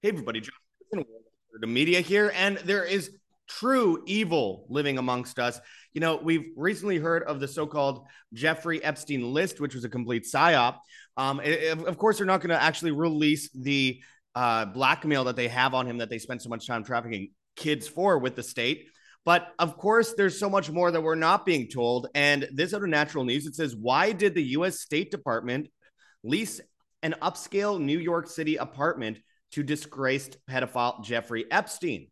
Hey, everybody, Justin, the media here, and there is true evil living amongst us. You know, we've recently heard of the so called Jeffrey Epstein list, which was a complete psyop. Um, of course, they're not going to actually release the uh, blackmail that they have on him that they spent so much time trafficking kids for with the state. But of course, there's so much more that we're not being told. And this out of natural news, it says, why did the U.S. State Department lease an upscale New York City apartment to disgraced pedophile Jeffrey Epstein.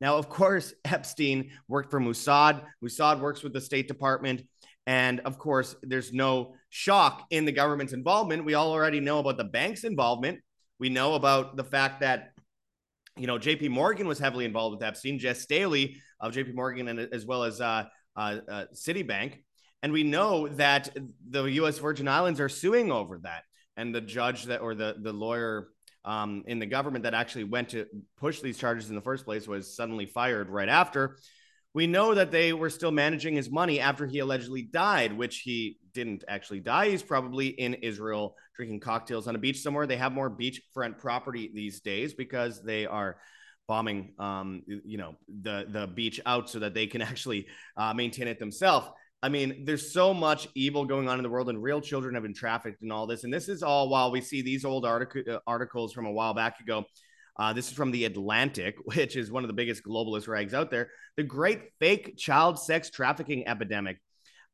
Now, of course, Epstein worked for Mossad. Mossad works with the State Department. And of course, there's no shock in the government's involvement. We all already know about the bank's involvement. We know about the fact that, you know, JP Morgan was heavily involved with Epstein, Jes Staley of JP Morgan, and as well as uh, uh, uh, Citibank. And we know that the U.S. Virgin Islands are suing over that. And the judge that, or the, the lawyer um, in the government that actually went to push these charges in the first place was suddenly fired right after. We know that they were still managing his money after he allegedly died, which he didn't actually die. He's probably in Israel drinking cocktails on a beach somewhere. They have more beachfront property these days because they are bombing, um, you know, the the beach out so that they can actually uh, maintain it themselves. I mean, there's so much evil going on in the world, and real children have been trafficked and all this. And this is all while we see these old artic- uh, articles from a while back ago. Uh, this is from The Atlantic, which is one of the biggest globalist rags out there. The great fake child sex trafficking epidemic.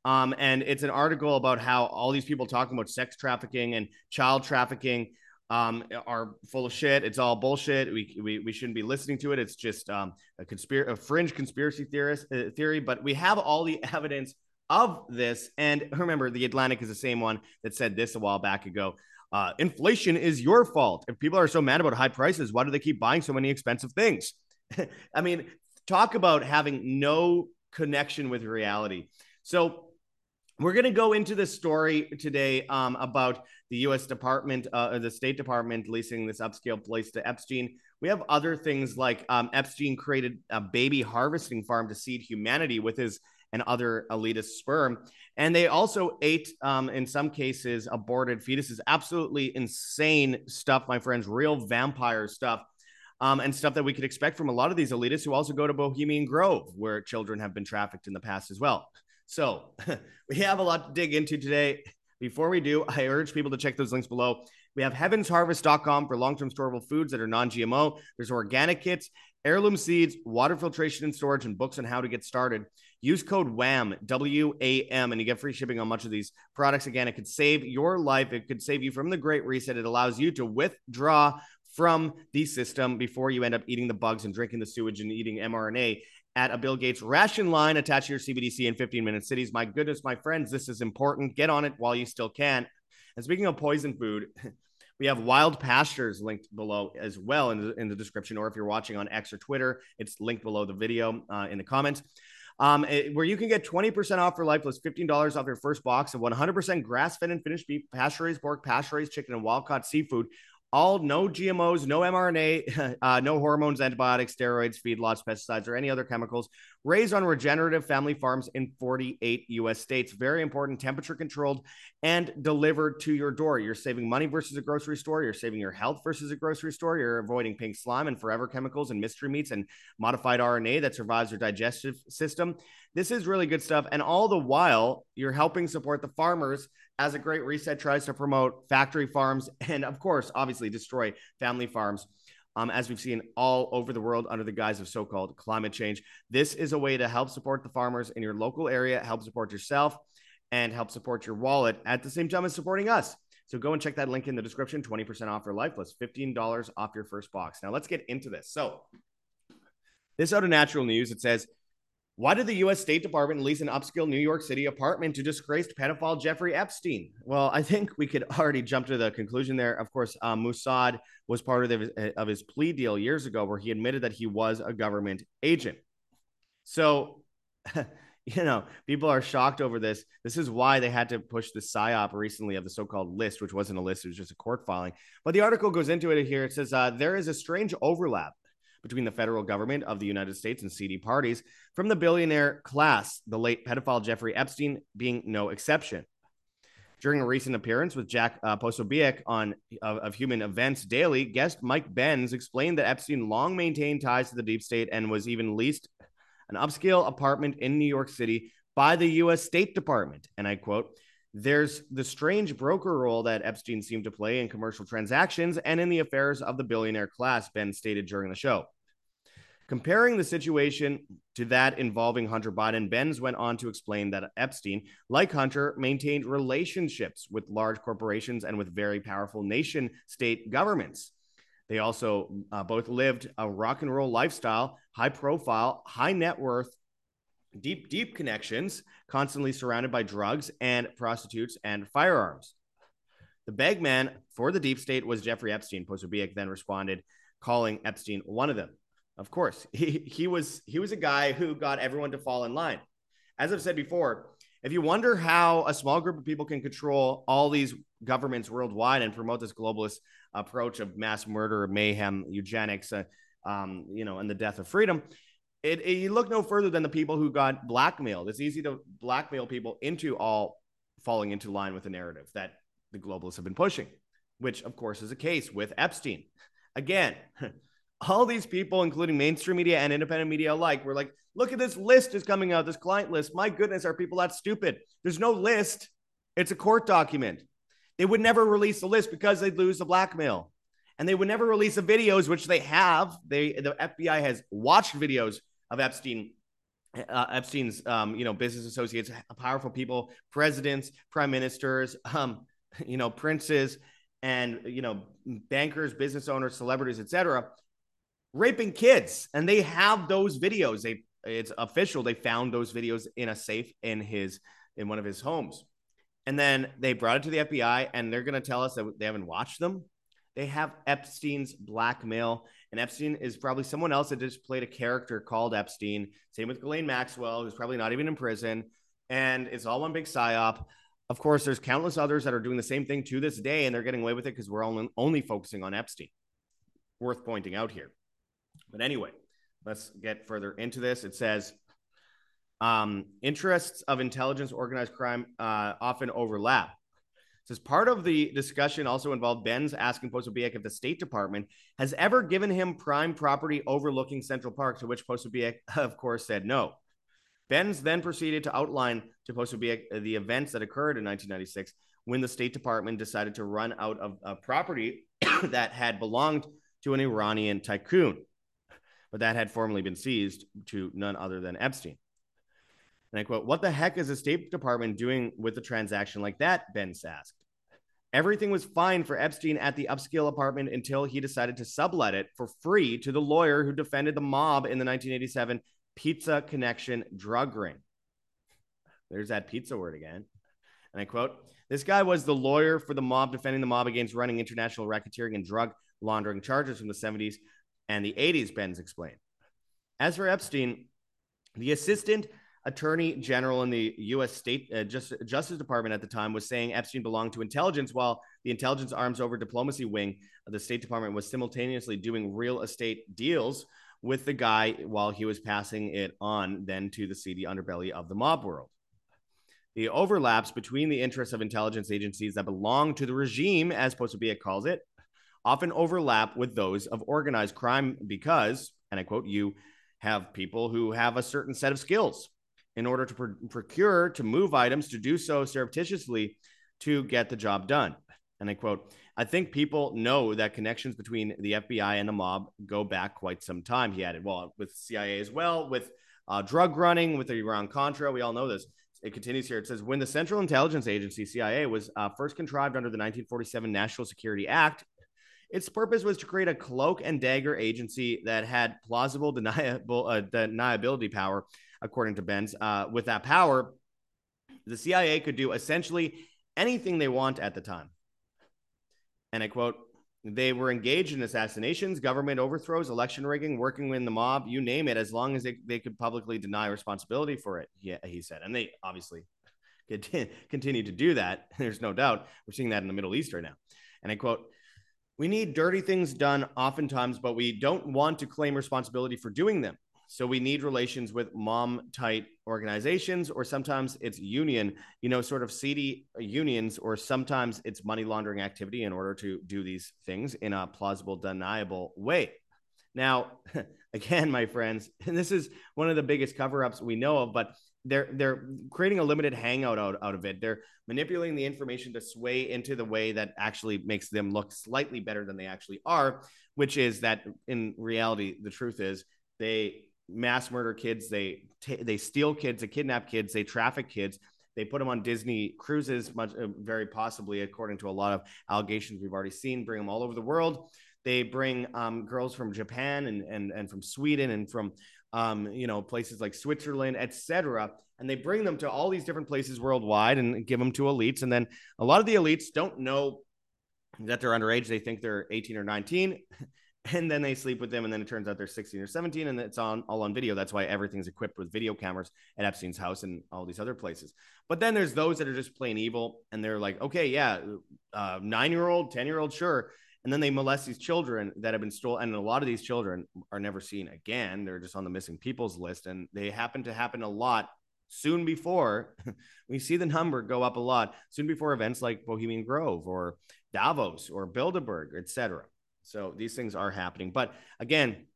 Um, and it's an article about how all these people talking about sex trafficking and child trafficking um, are full of shit. It's all bullshit. We, we, we shouldn't be listening to it. It's just um, a, conspiracy, a fringe conspiracy theorist uh, theory. But we have all the evidence of this. And remember, the Atlantic is the same one that said this a while back ago. Uh, inflation is your fault. If people are so mad about high prices, why do they keep buying so many expensive things? I mean, talk about having no connection with reality. So, we're going to go into this story today um, about the U.S. Department, uh, the State Department leasing this upscale place to Epstein. We have other things like um, Epstein created a baby harvesting farm to seed humanity with his and other elitist sperm. And they also ate, um, in some cases, aborted fetuses. Absolutely insane stuff, my friends, real vampire stuff. Um, and stuff that we could expect from a lot of these elitists who also go to Bohemian Grove, where children have been trafficked in the past as well. So we have a lot to dig into today. Before we do, I urge people to check those links below. We have heavensharvest.com for long term storable foods that are non GMO. There's organic kits, heirloom seeds, water filtration and storage, and books on how to get started. Use code WHAM, W A M, and you get free shipping on much of these products. Again, it could save your life. It could save you from the great reset. It allows you to withdraw from the system before you end up eating the bugs and drinking the sewage and eating mRNA at a Bill Gates ration line attached to your CBDC in 15 minute cities. My goodness, my friends, this is important. Get on it while you still can. And speaking of poison food, we have wild pastures linked below as well in the, in the description. Or if you're watching on X or Twitter, it's linked below the video uh, in the comments um, it, where you can get 20% off for life plus $15 off your first box of 100% grass fed and finished beef, pasture raised pork, pasture raised chicken, and wild caught seafood all no GMOs, no mRNA, uh, no hormones, antibiotics, steroids, feedlots, pesticides, or any other chemicals. Raised on regenerative family farms in 48 US states. Very important, temperature controlled and delivered to your door. You're saving money versus a grocery store. You're saving your health versus a grocery store. You're avoiding pink slime and forever chemicals and mystery meats and modified RNA that survives your digestive system. This is really good stuff. And all the while, you're helping support the farmers as a great reset tries to promote factory farms and, of course, obviously destroy family farms. Um, as we've seen all over the world under the guise of so called climate change. This is a way to help support the farmers in your local area, help support yourself, and help support your wallet at the same time as supporting us. So go and check that link in the description 20% off your life plus $15 off your first box. Now let's get into this. So, this out of natural news, it says why did the U.S. State Department lease an upscale New York City apartment to disgraced pedophile Jeffrey Epstein? Well, I think we could already jump to the conclusion there. Of course, um, Mossad was part of, the, of his plea deal years ago where he admitted that he was a government agent. So, you know, people are shocked over this. This is why they had to push the PSYOP recently of the so called list, which wasn't a list, it was just a court filing. But the article goes into it here. It says uh, there is a strange overlap between the federal government of the United States and seedy parties from the billionaire class, the late pedophile Jeffrey Epstein being no exception. During a recent appearance with Jack uh, Posobiec on of, of, Human Events Daily, guest Mike Benz explained that Epstein long maintained ties to the deep state and was even leased an upscale apartment in New York City by the U.S. State Department. And I quote, there's the strange broker role that Epstein seemed to play in commercial transactions and in the affairs of the billionaire class, Benz stated during the show. Comparing the situation to that involving Hunter Biden, Benz went on to explain that Epstein, like Hunter, maintained relationships with large corporations and with very powerful nation state governments. They also uh, both lived a rock and roll lifestyle, high profile, high net worth, deep, deep connections, constantly surrounded by drugs and prostitutes and firearms. The bagman for the deep state was Jeffrey Epstein. Posobiec then responded, calling Epstein one of them. Of course, he, he was he was a guy who got everyone to fall in line. As I've said before, if you wonder how a small group of people can control all these governments worldwide and promote this globalist approach of mass murder, mayhem, eugenics, uh, um, you know, and the death of freedom, it, it, you look no further than the people who got blackmailed. It's easy to blackmail people into all falling into line with the narrative that the globalists have been pushing, which of course is a case with Epstein. Again, all these people, including mainstream media and independent media alike, were like, look at this list is coming out, this client list. My goodness, are people that stupid? There's no list. It's a court document. They would never release the list because they'd lose the blackmail. And they would never release the videos, which they have. They the FBI has watched videos of Epstein uh, Epstein's, um, you know, business associates, powerful people, presidents, prime ministers, um, you know, princes, and you know, bankers, business owners, celebrities, etc raping kids, and they have those videos. They it's official. They found those videos in a safe in his in one of his homes, and then they brought it to the FBI, and they're going to tell us that they haven't watched them. They have Epstein's blackmail, and Epstein is probably someone else that just played a character called Epstein. Same with Ghislaine Maxwell, who's probably not even in prison, and it's all one big psyop. Of course, there's countless others that are doing the same thing to this day, and they're getting away with it because we're only, only focusing on Epstein. Worth pointing out here. But anyway, let's get further into this. It says um, interests of intelligence organized crime uh, often overlap. It says part of the discussion also involved Benz asking Posobiec if the State Department has ever given him prime property overlooking Central Park, to which Posobiec, of course, said no. Benz then proceeded to outline to Posobiec the events that occurred in 1996 when the State Department decided to run out of a property that had belonged to an Iranian tycoon but that had formerly been seized to none other than Epstein. And I quote, What the heck is the State Department doing with a transaction like that? Benz asked. Everything was fine for Epstein at the upscale apartment until he decided to sublet it for free to the lawyer who defended the mob in the 1987 Pizza Connection drug ring. There's that pizza word again. And I quote, This guy was the lawyer for the mob defending the mob against running international racketeering and drug laundering charges from the 70s and the 80s, Benz explained. As for Epstein, the assistant attorney general in the U.S. State uh, Just, Justice Department at the time was saying Epstein belonged to intelligence, while the intelligence arms over diplomacy wing of the State Department was simultaneously doing real estate deals with the guy while he was passing it on then to the seedy underbelly of the mob world. The overlaps between the interests of intelligence agencies that belong to the regime, as Posobiec calls it, often overlap with those of organized crime because, and I quote, you have people who have a certain set of skills in order to pr- procure, to move items, to do so surreptitiously to get the job done. And I quote, I think people know that connections between the FBI and the mob go back quite some time. He added, well, with CIA as well, with uh, drug running, with the Iran Contra. We all know this. It continues here. It says, when the Central Intelligence Agency, CIA, was uh, first contrived under the 1947 National Security Act, its purpose was to create a cloak and dagger agency that had plausible deniable uh, deniability power, according to Benz. Uh, with that power, the CIA could do essentially anything they want at the time. And I quote, they were engaged in assassinations, government overthrows, election rigging, working with the mob, you name it, as long as they, they could publicly deny responsibility for it, he, he said. And they obviously continue to do that. There's no doubt. We're seeing that in the Middle East right now. And I quote, we need dirty things done oftentimes, but we don't want to claim responsibility for doing them. So we need relations with mom tight organizations, or sometimes it's union, you know, sort of seedy unions, or sometimes it's money laundering activity in order to do these things in a plausible, deniable way. Now, again, my friends, and this is one of the biggest cover ups we know of, but they're they're creating a limited hangout out, out of it. They're manipulating the information to sway into the way that actually makes them look slightly better than they actually are, which is that in reality, the truth is they mass murder kids, they t- they steal kids, they kidnap kids, they traffic kids, they put them on Disney cruises, much uh, very possibly, according to a lot of allegations we've already seen, bring them all over the world. They bring um, girls from Japan and, and, and from Sweden and from um, you know, places like Switzerland, etc. And they bring them to all these different places worldwide and give them to elites. And then a lot of the elites don't know that they're underage. They think they're 18 or 19. And then they sleep with them, and then it turns out they're 16 or 17, and it's on all on video. That's why everything's equipped with video cameras at Epstein's house and all these other places. But then there's those that are just plain evil, and they're like, okay, yeah, uh, nine year old, 10 year old, sure and then they molest these children that have been stolen and a lot of these children are never seen again. They're just on the missing people's list and they happen to happen a lot soon before we see the number go up a lot soon before events like bohemian grove or davos or bilderberg etc so these things are happening. But again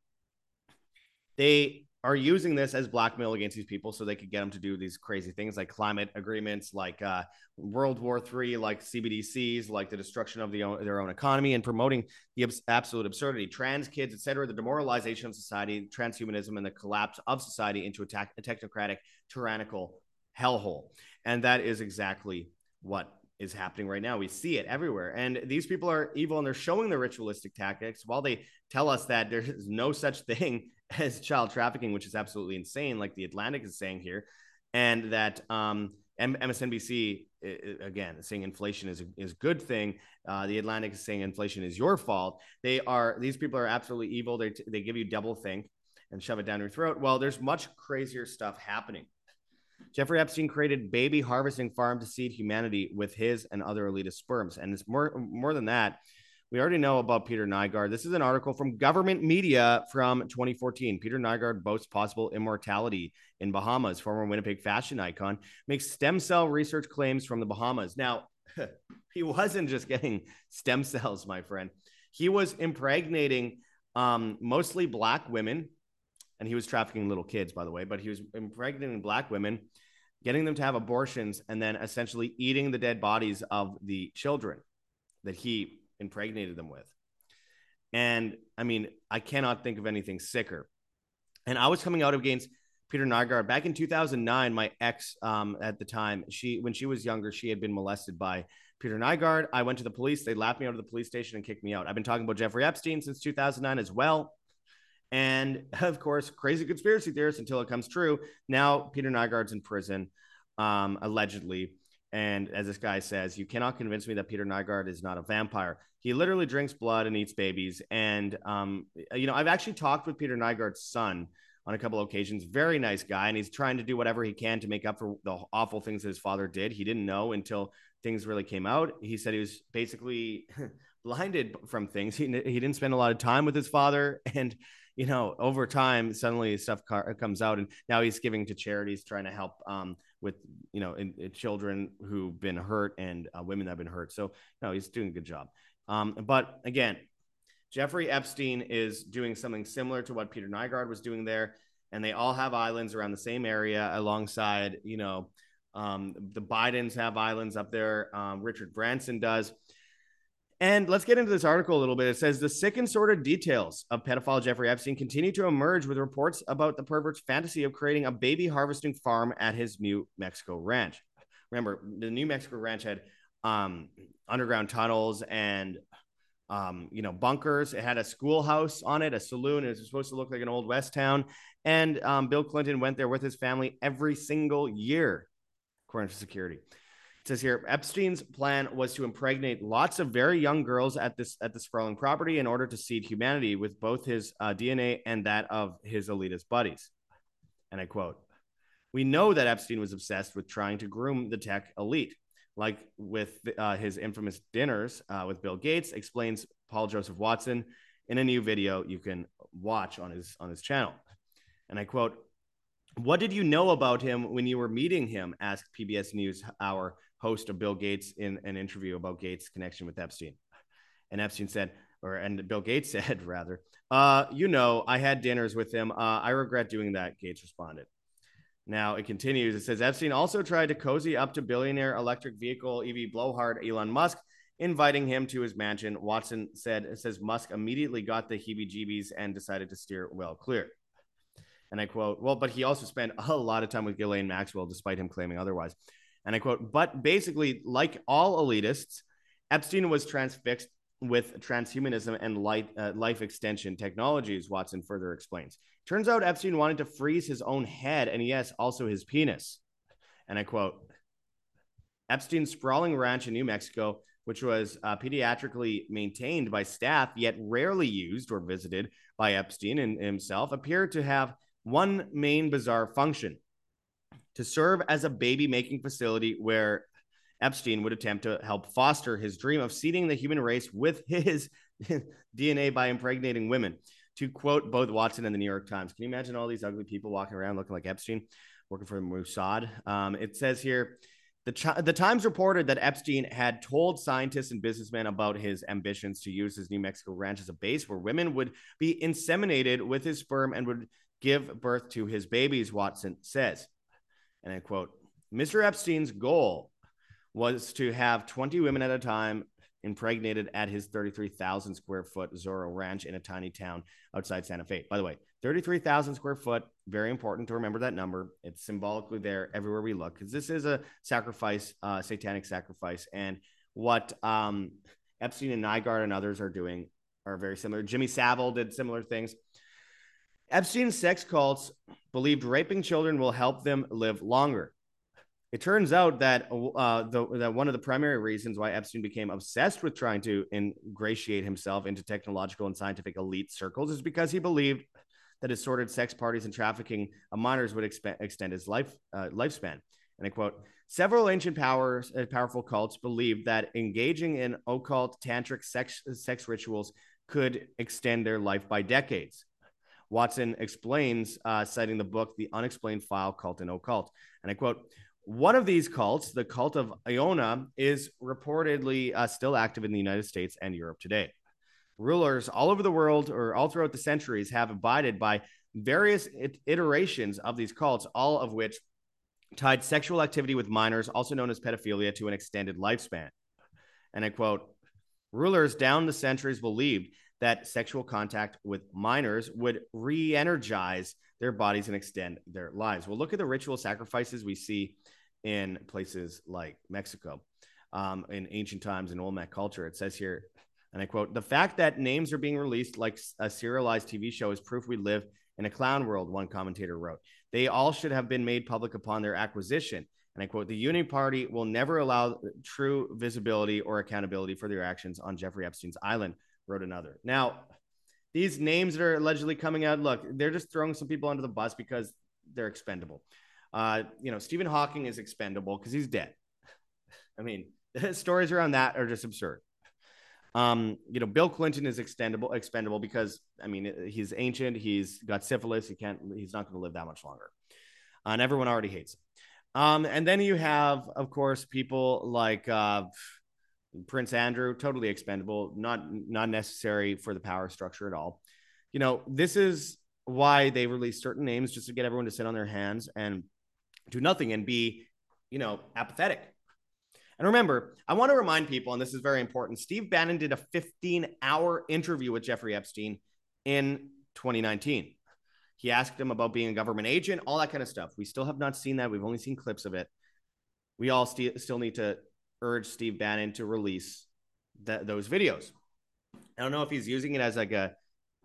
they are using this as blackmail against these people so they could get them to do these crazy things like climate agreements, like uh, World War III, like CBDCs, like the destruction of the own, their own economy, and promoting the abs- absolute absurdity, trans kids, etc., the demoralization of society, transhumanism, and the collapse of society into a, ta- a technocratic, tyrannical hellhole. And that is exactly what is happening right now. We see it everywhere. And these people are evil and they're showing the ritualistic tactics while they tell us that there is no such thing as child trafficking, which is absolutely insane, like the Atlantic is saying here, and that um, MSNBC again saying inflation is a, is good thing. Uh, the Atlantic is saying inflation is your fault. They are these people are absolutely evil. They they give you double think and shove it down your throat. Well, there's much crazier stuff happening. Jeffrey Epstein created baby harvesting farm to seed humanity with his and other elitist sperms, and it's more more than that. We already know about Peter Nygard. This is an article from government media from 2014. Peter Nygard boasts possible immortality in Bahamas. Former Winnipeg fashion icon makes stem cell research claims from the Bahamas. Now, he wasn't just getting stem cells, my friend. He was impregnating um, mostly black women, and he was trafficking little kids, by the way, but he was impregnating black women, getting them to have abortions, and then essentially eating the dead bodies of the children that he impregnated them with. And I mean, I cannot think of anything sicker. And I was coming out against Peter Nygard back in 2009. My ex, um, at the time, she when she was younger, she had been molested by Peter Nygard. I went to the police. They laughed me out of the police station and kicked me out. I've been talking about Jeffrey Epstein since 2009 as well. And of course, crazy conspiracy theorists until it comes true. Now Peter Nygard's in prison, um, allegedly. And as this guy says, you cannot convince me that Peter Nygard is not a vampire. He literally drinks blood and eats babies. And, um, you know, I've actually talked with Peter Nygard's son on a couple occasions. Very nice guy. And he's trying to do whatever he can to make up for the awful things that his father did. He didn't know until things really came out. He said he was basically blinded from things. He, he didn't spend a lot of time with his father. And, you know, over time, suddenly stuff car- comes out. And now he's giving to charities, trying to help um, with, you know, in, in children who've been hurt and uh, women that have been hurt. So, no, he's doing a good job. Um, but again, Jeffrey Epstein is doing something similar to what Peter Nygard was doing there, and they all have islands around the same area alongside, you know, um, the Bidens have islands up there. Um, Richard Branson does. And let's get into this article a little bit. It says the sick and sordid details of pedophile Jeffrey Epstein continue to emerge with reports about the pervert's fantasy of creating a baby harvesting farm at his New Mexico ranch. Remember, the New Mexico ranch had um, underground tunnels and um, you know bunkers. It had a schoolhouse on it, a saloon. It was supposed to look like an old west town. And um, Bill Clinton went there with his family every single year, according to security. It says here Epstein's plan was to impregnate lots of very young girls at this at the sprawling property in order to seed humanity with both his uh, DNA and that of his elitist buddies. And I quote: "We know that Epstein was obsessed with trying to groom the tech elite like with uh, his infamous dinners uh, with Bill Gates, explains Paul Joseph Watson in a new video you can watch on his on his channel. And I quote, What did you know about him when you were meeting him? asked PBS News Hour host of Bill Gates in an interview about Gates' connection with Epstein. And Epstein said, or and Bill Gates said rather, uh, you know, I had dinners with him. Uh, I regret doing that. Gates responded. Now it continues. It says Epstein also tried to cozy up to billionaire electric vehicle EV blowhard Elon Musk, inviting him to his mansion. Watson said, it says Musk immediately got the heebie jeebies and decided to steer well clear. And I quote, well, but he also spent a lot of time with Ghislaine Maxwell, despite him claiming otherwise. And I quote, but basically, like all elitists, Epstein was transfixed with transhumanism and light, uh, life extension technologies, Watson further explains. Turns out Epstein wanted to freeze his own head and, yes, also his penis. And I quote Epstein's sprawling ranch in New Mexico, which was uh, pediatrically maintained by staff, yet rarely used or visited by Epstein and himself, appeared to have one main bizarre function to serve as a baby making facility where Epstein would attempt to help foster his dream of seeding the human race with his DNA by impregnating women. To quote both Watson and the New York Times, can you imagine all these ugly people walking around looking like Epstein, working for the Mossad? Um, it says here the, Ch- the Times reported that Epstein had told scientists and businessmen about his ambitions to use his New Mexico ranch as a base where women would be inseminated with his sperm and would give birth to his babies, Watson says. And I quote Mr. Epstein's goal was to have 20 women at a time impregnated at his 33,000 square foot Zorro Ranch in a tiny town outside Santa Fe. By the way, 33,000 square foot, very important to remember that number. It's symbolically there everywhere we look because this is a sacrifice, uh, satanic sacrifice. And what um, Epstein and Nygard and others are doing are very similar. Jimmy Savile did similar things. Epstein's sex cults believed raping children will help them live longer. It turns out that uh, the, that one of the primary reasons why Epstein became obsessed with trying to ingratiate himself into technological and scientific elite circles is because he believed that his sordid sex parties and trafficking of minors would exp- extend his life uh, lifespan. And I quote: Several ancient powers, uh, powerful cults believed that engaging in occult tantric sex sex rituals could extend their life by decades. Watson explains, uh, citing the book "The Unexplained File: Cult and Occult," and I quote: one of these cults, the cult of Iona, is reportedly uh, still active in the United States and Europe today. Rulers all over the world or all throughout the centuries have abided by various it- iterations of these cults, all of which tied sexual activity with minors, also known as pedophilia, to an extended lifespan. And I quote Rulers down the centuries believed that sexual contact with minors would re energize their bodies and extend their lives. Well, look at the ritual sacrifices we see in places like Mexico um, in ancient times in Olmec culture. It says here, and I quote, the fact that names are being released like a serialized TV show is proof we live in a clown world, one commentator wrote. They all should have been made public upon their acquisition. And I quote, the Uniparty will never allow true visibility or accountability for their actions on Jeffrey Epstein's island, wrote another. Now, these names that are allegedly coming out, look, they're just throwing some people under the bus because they're expendable. Uh, you know, Stephen Hawking is expendable because he's dead. I mean, the stories around that are just absurd. Um, you know, Bill Clinton is expendable, expendable because I mean, he's ancient, he's got syphilis, he can't, he's not going to live that much longer, and everyone already hates him. Um, and then you have, of course, people like uh, Prince Andrew, totally expendable, not not necessary for the power structure at all. You know, this is why they release certain names just to get everyone to sit on their hands and do nothing and be, you know, apathetic. And remember, I want to remind people, and this is very important Steve Bannon did a 15 hour interview with Jeffrey Epstein in 2019. He asked him about being a government agent, all that kind of stuff. We still have not seen that. We've only seen clips of it. We all st- still need to urge Steve Bannon to release th- those videos. I don't know if he's using it as like a,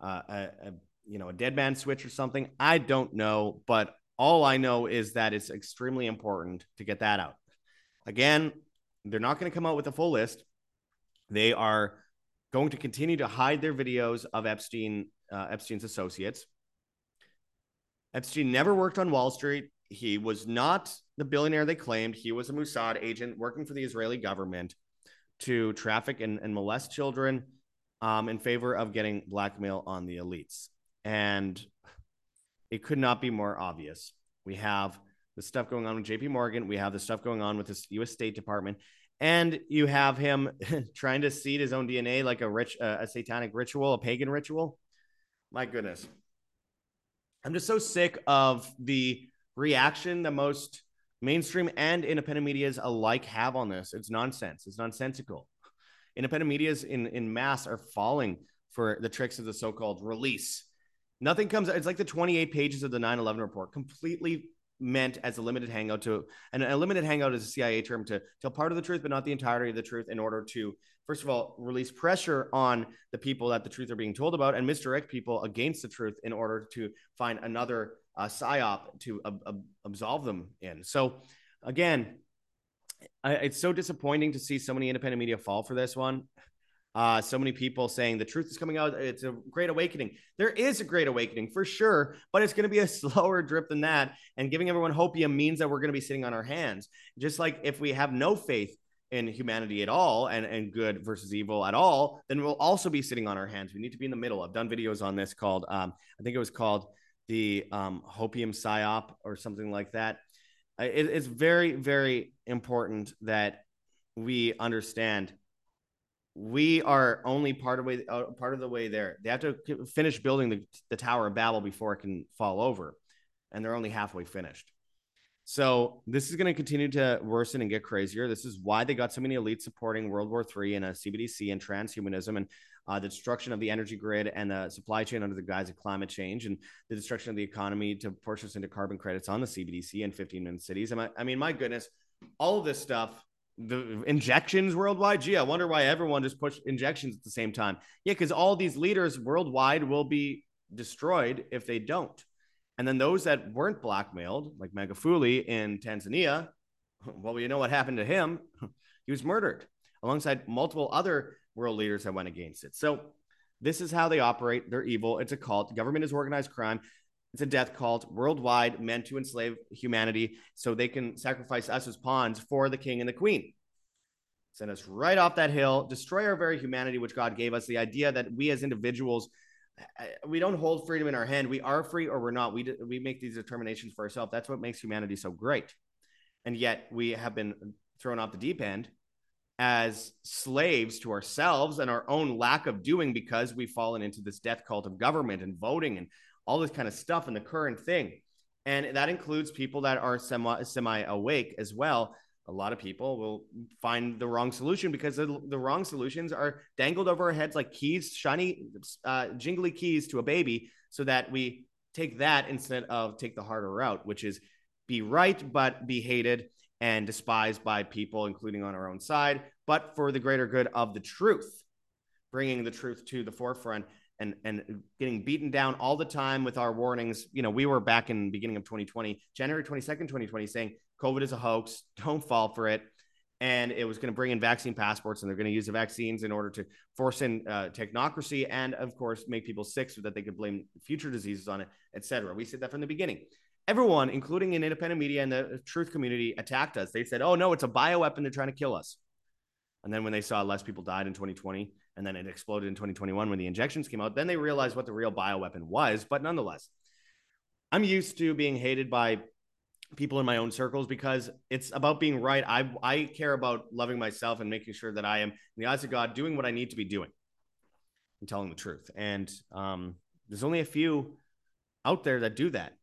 uh, a, a you know a dead man switch or something. I don't know, but all I know is that it's extremely important to get that out. Again, they're not going to come out with a full list. They are going to continue to hide their videos of Epstein, uh, Epstein's associates. Epstein never worked on Wall Street. He was not the billionaire they claimed. He was a Mossad agent working for the Israeli government to traffic and, and molest children um, in favor of getting blackmail on the elites. And it could not be more obvious. We have the stuff going on with JP Morgan, we have the stuff going on with the US State Department, and you have him trying to seed his own DNA like a rich uh, a satanic ritual, a pagan ritual. My goodness. I'm just so sick of the reaction that most mainstream and independent medias alike have on this. It's nonsense. It's nonsensical. Independent medias in in mass are falling for the tricks of the so-called release. Nothing comes. It's like the 28 pages of the 9/11 report, completely meant as a limited hangout to and a limited hangout is a CIA term to tell part of the truth, but not the entirety of the truth in order to, first of all, release pressure on the people that the truth are being told about and misdirect people against the truth in order to find another uh, psyop to absolve them in. So again, I, it's so disappointing to see so many independent media fall for this one. Uh, so many people saying the truth is coming out. It's a great awakening. There is a great awakening for sure, but it's going to be a slower drip than that. And giving everyone hopium means that we're going to be sitting on our hands. Just like if we have no faith in humanity at all and, and good versus evil at all, then we'll also be sitting on our hands. We need to be in the middle. I've done videos on this called, um, I think it was called the um, hopium psyop or something like that. It, it's very, very important that we understand we are only part of way uh, part of the way there. They have to finish building the, the Tower of Babel before it can fall over, and they're only halfway finished. So this is going to continue to worsen and get crazier. This is why they got so many elites supporting World War III and a CBDC and transhumanism and uh, the destruction of the energy grid and the supply chain under the guise of climate change and the destruction of the economy to push us into carbon credits on the CBDC and 15 minute cities. I mean, my goodness, all of this stuff the injections worldwide. Gee, I wonder why everyone just pushed injections at the same time. Yeah, because all these leaders worldwide will be destroyed if they don't. And then those that weren't blackmailed, like Magufuli in Tanzania, well, you know what happened to him? he was murdered alongside multiple other world leaders that went against it. So this is how they operate. They're evil. It's a cult. Government is organized crime. It's a death cult worldwide meant to enslave humanity so they can sacrifice us as pawns for the king and the queen. Send us right off that hill, destroy our very humanity, which God gave us. The idea that we as individuals, uh, we don't hold freedom in our hand. We are free or we're not. We, we make these determinations for ourselves. That's what makes humanity so great. And yet we have been thrown off the deep end as slaves to ourselves and our own lack of doing because we've fallen into this death cult of government and voting and all this kind of stuff and the current thing. And that includes people that are semi semi awake as well. A lot of people will find the wrong solution because the, the wrong solutions are dangled over our heads like keys, shiny, uh, jingly keys to a baby, so that we take that instead of take the harder route, which is be right but be hated and despised by people, including on our own side, but for the greater good of the truth, bringing the truth to the forefront and and getting beaten down all the time with our warnings. You know, we were back in beginning of 2020, January 22nd, 2020, saying COVID is a hoax. Don't fall for it. And it was going to bring in vaccine passports, and they're going to use the vaccines in order to force in uh, technocracy, and of course, make people sick so that they could blame future diseases on it, etc. We said that from the beginning. Everyone, including in independent media and the truth community, attacked us. They said, "Oh no, it's a bioweapon. They're trying to kill us." And then when they saw less people died in 2020, and then it exploded in 2021 when the injections came out. Then they realized what the real bioweapon was. But nonetheless, I'm used to being hated by people in my own circles because it's about being right. I I care about loving myself and making sure that I am in the eyes of God doing what I need to be doing and telling the truth. And um, there's only a few out there that do that.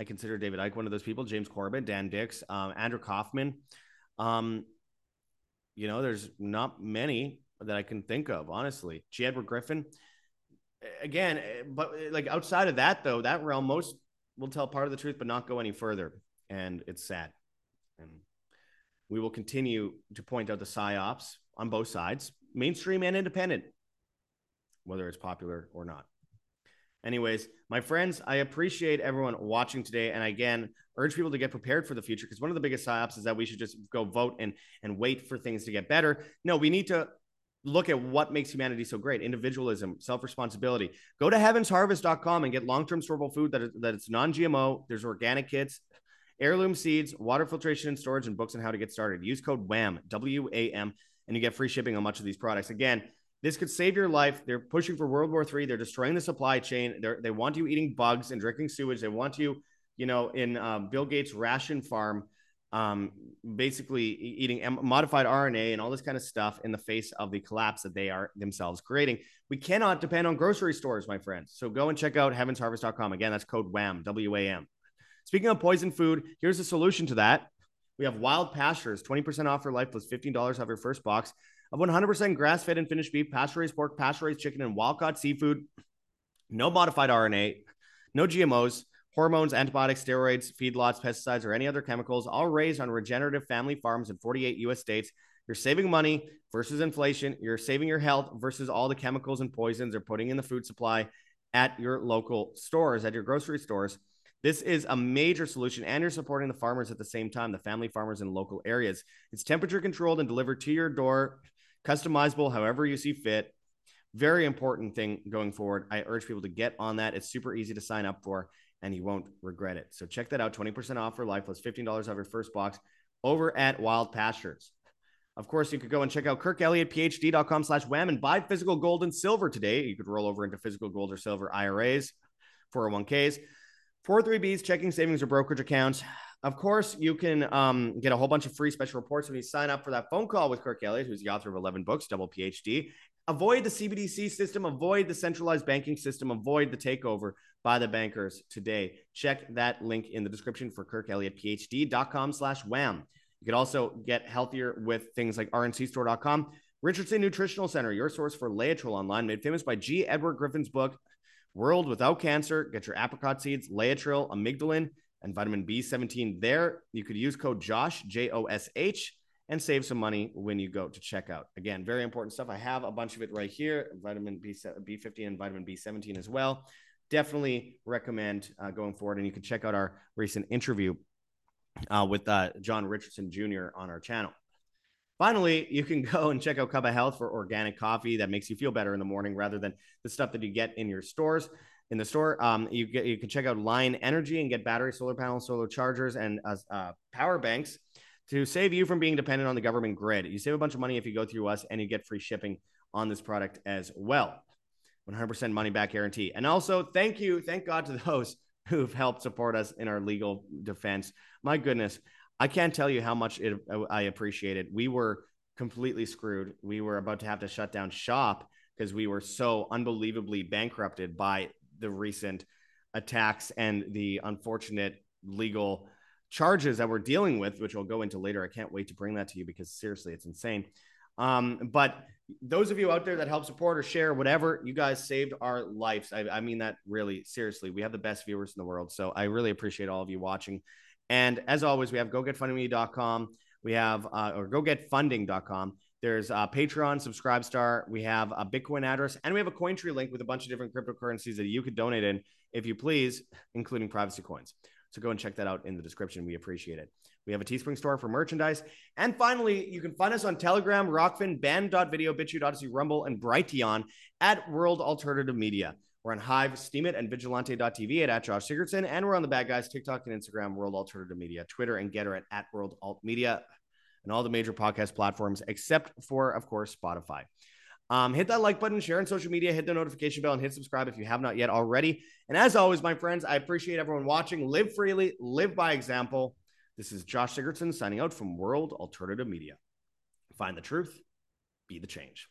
I consider David Icke one of those people, James Corbett, Dan Dicks, um, Andrew Kaufman. Um, you know, there's not many that I can think of, honestly. G. Edward Griffin. Again, eh, but eh, like outside of that, though, that realm, most will tell part of the truth, but not go any further. And it's sad. And we will continue to point out the psyops on both sides, mainstream and independent, whether it's popular or not. Anyways, my friends, I appreciate everyone watching today. And again, urge people to get prepared for the future because one of the biggest psyops is that we should just go vote and, and wait for things to get better. No, we need to look at what makes humanity so great individualism self-responsibility go to heavensharvest.com and get long-term storable food that, that it's non-gmo there's organic kits heirloom seeds water filtration and storage and books on how to get started use code wham w-a-m and you get free shipping on much of these products again This could save your life. They're pushing for World War III. They're destroying the supply chain. They they want you eating bugs and drinking sewage. They want you, you know, in uh, Bill Gates' ration farm, um, basically eating modified RNA and all this kind of stuff in the face of the collapse that they are themselves creating. We cannot depend on grocery stores, my friends. So go and check out heavensharvest.com. Again, that's code WHAM, W A M. Speaking of poison food, here's a solution to that. We have Wild Pastures, 20% off your life plus $15 off your first box of 100% grass fed and finished beef, pasture raised pork, pasture raised chicken, and wild caught seafood. No modified RNA, no GMOs, hormones, antibiotics, steroids, feedlots, pesticides, or any other chemicals, all raised on regenerative family farms in 48 US states. You're saving money versus inflation. You're saving your health versus all the chemicals and poisons they're putting in the food supply at your local stores, at your grocery stores. This is a major solution, and you're supporting the farmers at the same time, the family farmers in local areas. It's temperature controlled and delivered to your door customizable however you see fit. Very important thing going forward. I urge people to get on that. It's super easy to sign up for, and you won't regret it. So check that out 20% off for life plus $15 off your first box over at Wild Pastures. Of course, you could go and check out kirkelliottphd.com slash wham and buy physical gold and silver today. You could roll over into physical gold or silver IRAs, 401ks, 403bs, checking savings or brokerage accounts. Of course, you can um, get a whole bunch of free special reports when you sign up for that phone call with Kirk Elliott, who's the author of 11 books, double PhD. Avoid the CBDC system, avoid the centralized banking system, avoid the takeover by the bankers today. Check that link in the description for kirkelliottphd.com slash wham. You can also get healthier with things like rncstore.com. Richardson Nutritional Center, your source for Laetrile online, made famous by G. Edward Griffin's book, World Without Cancer. Get your apricot seeds, Laetrile, amygdalin, and vitamin B17 there. You could use code JOSH, J O S H, and save some money when you go to checkout. Again, very important stuff. I have a bunch of it right here vitamin B, B15 and vitamin B17 as well. Definitely recommend uh, going forward. And you can check out our recent interview uh, with uh, John Richardson Jr. on our channel. Finally, you can go and check out of Health for organic coffee that makes you feel better in the morning rather than the stuff that you get in your stores in the store. Um, you get you can check out Lion Energy and get battery, solar panels, solar chargers, and uh, uh, power banks to save you from being dependent on the government grid. You save a bunch of money if you go through us, and you get free shipping on this product as well. 100% money back guarantee. And also, thank you, thank God to those who've helped support us in our legal defense. My goodness, I can't tell you how much it, I appreciate it. We were completely screwed. We were about to have to shut down shop because we were so unbelievably bankrupted by the recent attacks and the unfortunate legal charges that we're dealing with, which we'll go into later. I can't wait to bring that to you because seriously, it's insane. Um, but those of you out there that help support or share whatever, you guys saved our lives. I, I mean that really seriously. We have the best viewers in the world. So I really appreciate all of you watching. And as always, we have gogetfundme.com. We have, uh, or gogetfunding.com. There's a Patreon, Subscribestar. We have a Bitcoin address, and we have a Cointree link with a bunch of different cryptocurrencies that you could donate in if you please, including privacy coins. So go and check that out in the description. We appreciate it. We have a Teespring store for merchandise. And finally, you can find us on Telegram, Rokfin, Band.video, BitChute, Rumble, and Brighteon at World Alternative Media. We're on Hive, Steemit, and Vigilante.tv at, at Josh Sigurdson. And we're on the bad guys, TikTok and Instagram, World Alternative Media, Twitter and Gettr at, at World Alt Media and all the major podcast platforms, except for, of course, Spotify. Um, hit that like button, share on social media, hit the notification bell, and hit subscribe if you have not yet already. And as always, my friends, I appreciate everyone watching. Live freely, live by example. This is Josh Sigurdson signing out from World Alternative Media. Find the truth, be the change.